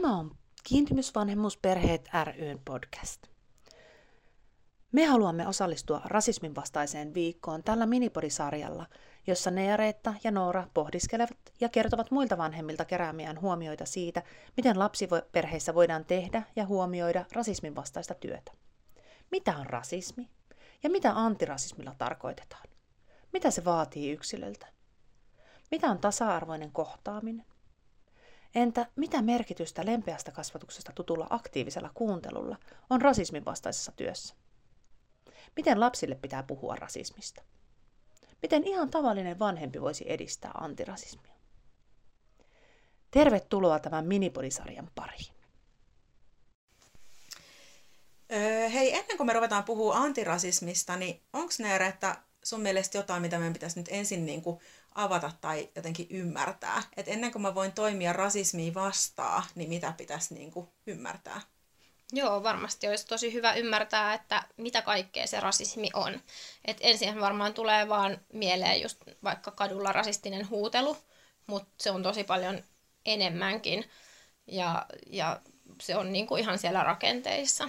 Tämä on Kiintymysvanhemmuusperheet ryn podcast. Me haluamme osallistua rasismin vastaiseen viikkoon tällä minipodisarjalla, jossa Neareetta ja Noora pohdiskelevat ja kertovat muilta vanhemmilta keräämiään huomioita siitä, miten lapsiperheissä voidaan tehdä ja huomioida rasismin vastaista työtä. Mitä on rasismi? Ja mitä antirasismilla tarkoitetaan? Mitä se vaatii yksilöltä? Mitä on tasa-arvoinen kohtaaminen? Entä mitä merkitystä lempeästä kasvatuksesta tutulla aktiivisella kuuntelulla on rasismin vastaisessa työssä? Miten lapsille pitää puhua rasismista? Miten ihan tavallinen vanhempi voisi edistää antirasismia? Tervetuloa tämän minipodisarjan pariin. Öö, hei, ennen kuin me ruvetaan puhua antirasismista, niin onko Neera, että sun mielestä jotain, mitä meidän pitäisi nyt ensin niin kuin avata tai jotenkin ymmärtää? Et ennen kuin mä voin toimia rasismia vastaan, niin mitä pitäisi niin kuin ymmärtää? Joo, varmasti olisi tosi hyvä ymmärtää, että mitä kaikkea se rasismi on. Et ensin varmaan tulee vaan mieleen just vaikka kadulla rasistinen huutelu, mutta se on tosi paljon enemmänkin ja, ja se on niinku ihan siellä rakenteissa.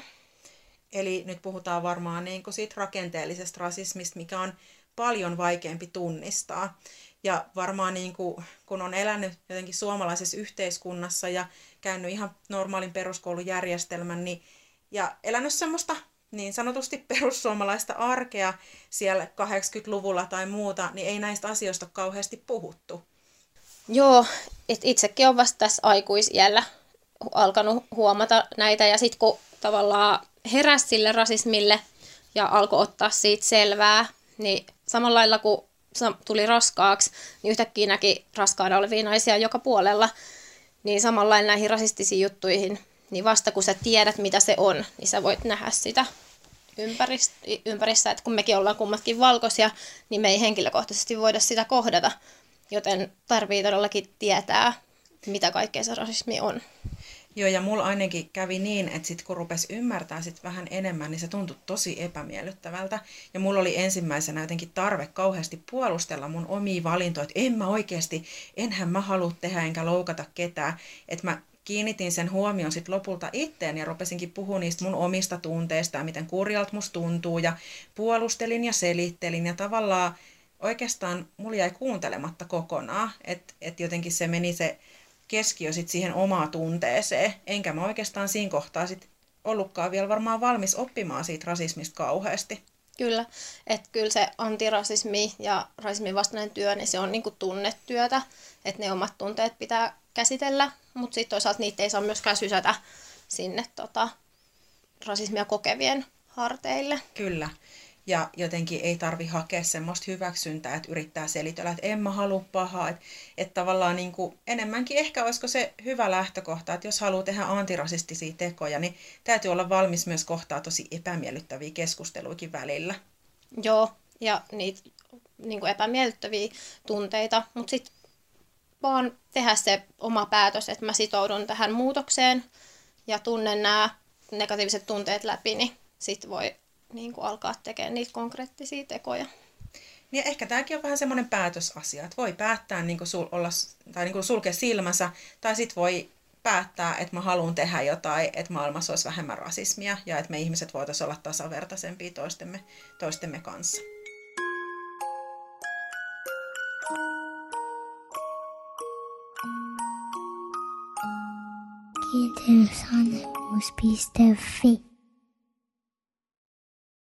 Eli nyt puhutaan varmaan niinku siitä rakenteellisesta rasismista, mikä on paljon vaikeampi tunnistaa. Ja varmaan niin kuin, kun on elänyt jotenkin suomalaisessa yhteiskunnassa ja käynyt ihan normaalin peruskoulujärjestelmän, niin, ja elänyt semmoista niin sanotusti perussuomalaista arkea siellä 80-luvulla tai muuta, niin ei näistä asioista ole kauheasti puhuttu. Joo, et itsekin on vasta tässä aikuisiällä alkanut huomata näitä ja sitten kun tavallaan heräsi sille rasismille ja alkoi ottaa siitä selvää, niin samalla lailla kuin tuli raskaaksi, niin yhtäkkiä näki raskaana olevia naisia joka puolella, niin samalla näihin rasistisiin juttuihin, niin vasta kun sä tiedät, mitä se on, niin sä voit nähdä sitä ympärissä, että kun mekin ollaan kummatkin valkoisia, niin me ei henkilökohtaisesti voida sitä kohdata, joten tarvii todellakin tietää, mitä kaikkea se rasismi on. Joo, ja mulla ainakin kävi niin, että sit kun rupesi ymmärtää sit vähän enemmän, niin se tuntui tosi epämiellyttävältä. Ja mulla oli ensimmäisenä jotenkin tarve kauheasti puolustella mun omia valintoja, että en mä oikeasti, enhän mä halua tehdä enkä loukata ketään. Että mä kiinnitin sen huomion sitten lopulta itteen ja rupesinkin puhua niistä mun omista tunteista ja miten kurjalta musta tuntuu ja puolustelin ja selittelin ja tavallaan oikeastaan mulla jäi kuuntelematta kokonaan, että et jotenkin se meni se keskiö sit siihen omaa tunteeseen, enkä mä oikeastaan siinä kohtaa sit ollutkaan vielä varmaan valmis oppimaan siitä rasismista kauheasti. Kyllä, että kyllä se antirasismi ja rasismin vastainen työ, niin se on niinku tunnetyötä, että ne omat tunteet pitää käsitellä, mutta sitten toisaalta niitä ei saa myöskään sysätä sinne tota, rasismia kokevien harteille. Kyllä ja jotenkin ei tarvi hakea semmoista hyväksyntää, että yrittää selitellä, että en mä halua pahaa. Että, että tavallaan niin kuin enemmänkin ehkä olisiko se hyvä lähtökohta, että jos haluaa tehdä antirasistisia tekoja, niin täytyy olla valmis myös kohtaa tosi epämiellyttäviä keskusteluikin välillä. Joo, ja niitä niin kuin epämiellyttäviä tunteita, mutta sitten vaan tehdä se oma päätös, että mä sitoudun tähän muutokseen ja tunnen nämä negatiiviset tunteet läpi, niin sitten voi niin kuin alkaa tekemään niitä konkreettisia tekoja. Niin ehkä tämäkin on vähän semmoinen päätösasia, että voi päättää niin kuin sul, olla, tai niin kuin sulkea silmänsä, tai sitten voi päättää, että mä haluan tehdä jotain, että maailmassa olisi vähemmän rasismia ja että me ihmiset voitaisiin olla tasavertaisempia toistemme, toistemme kanssa. Kiitosannetmus.fi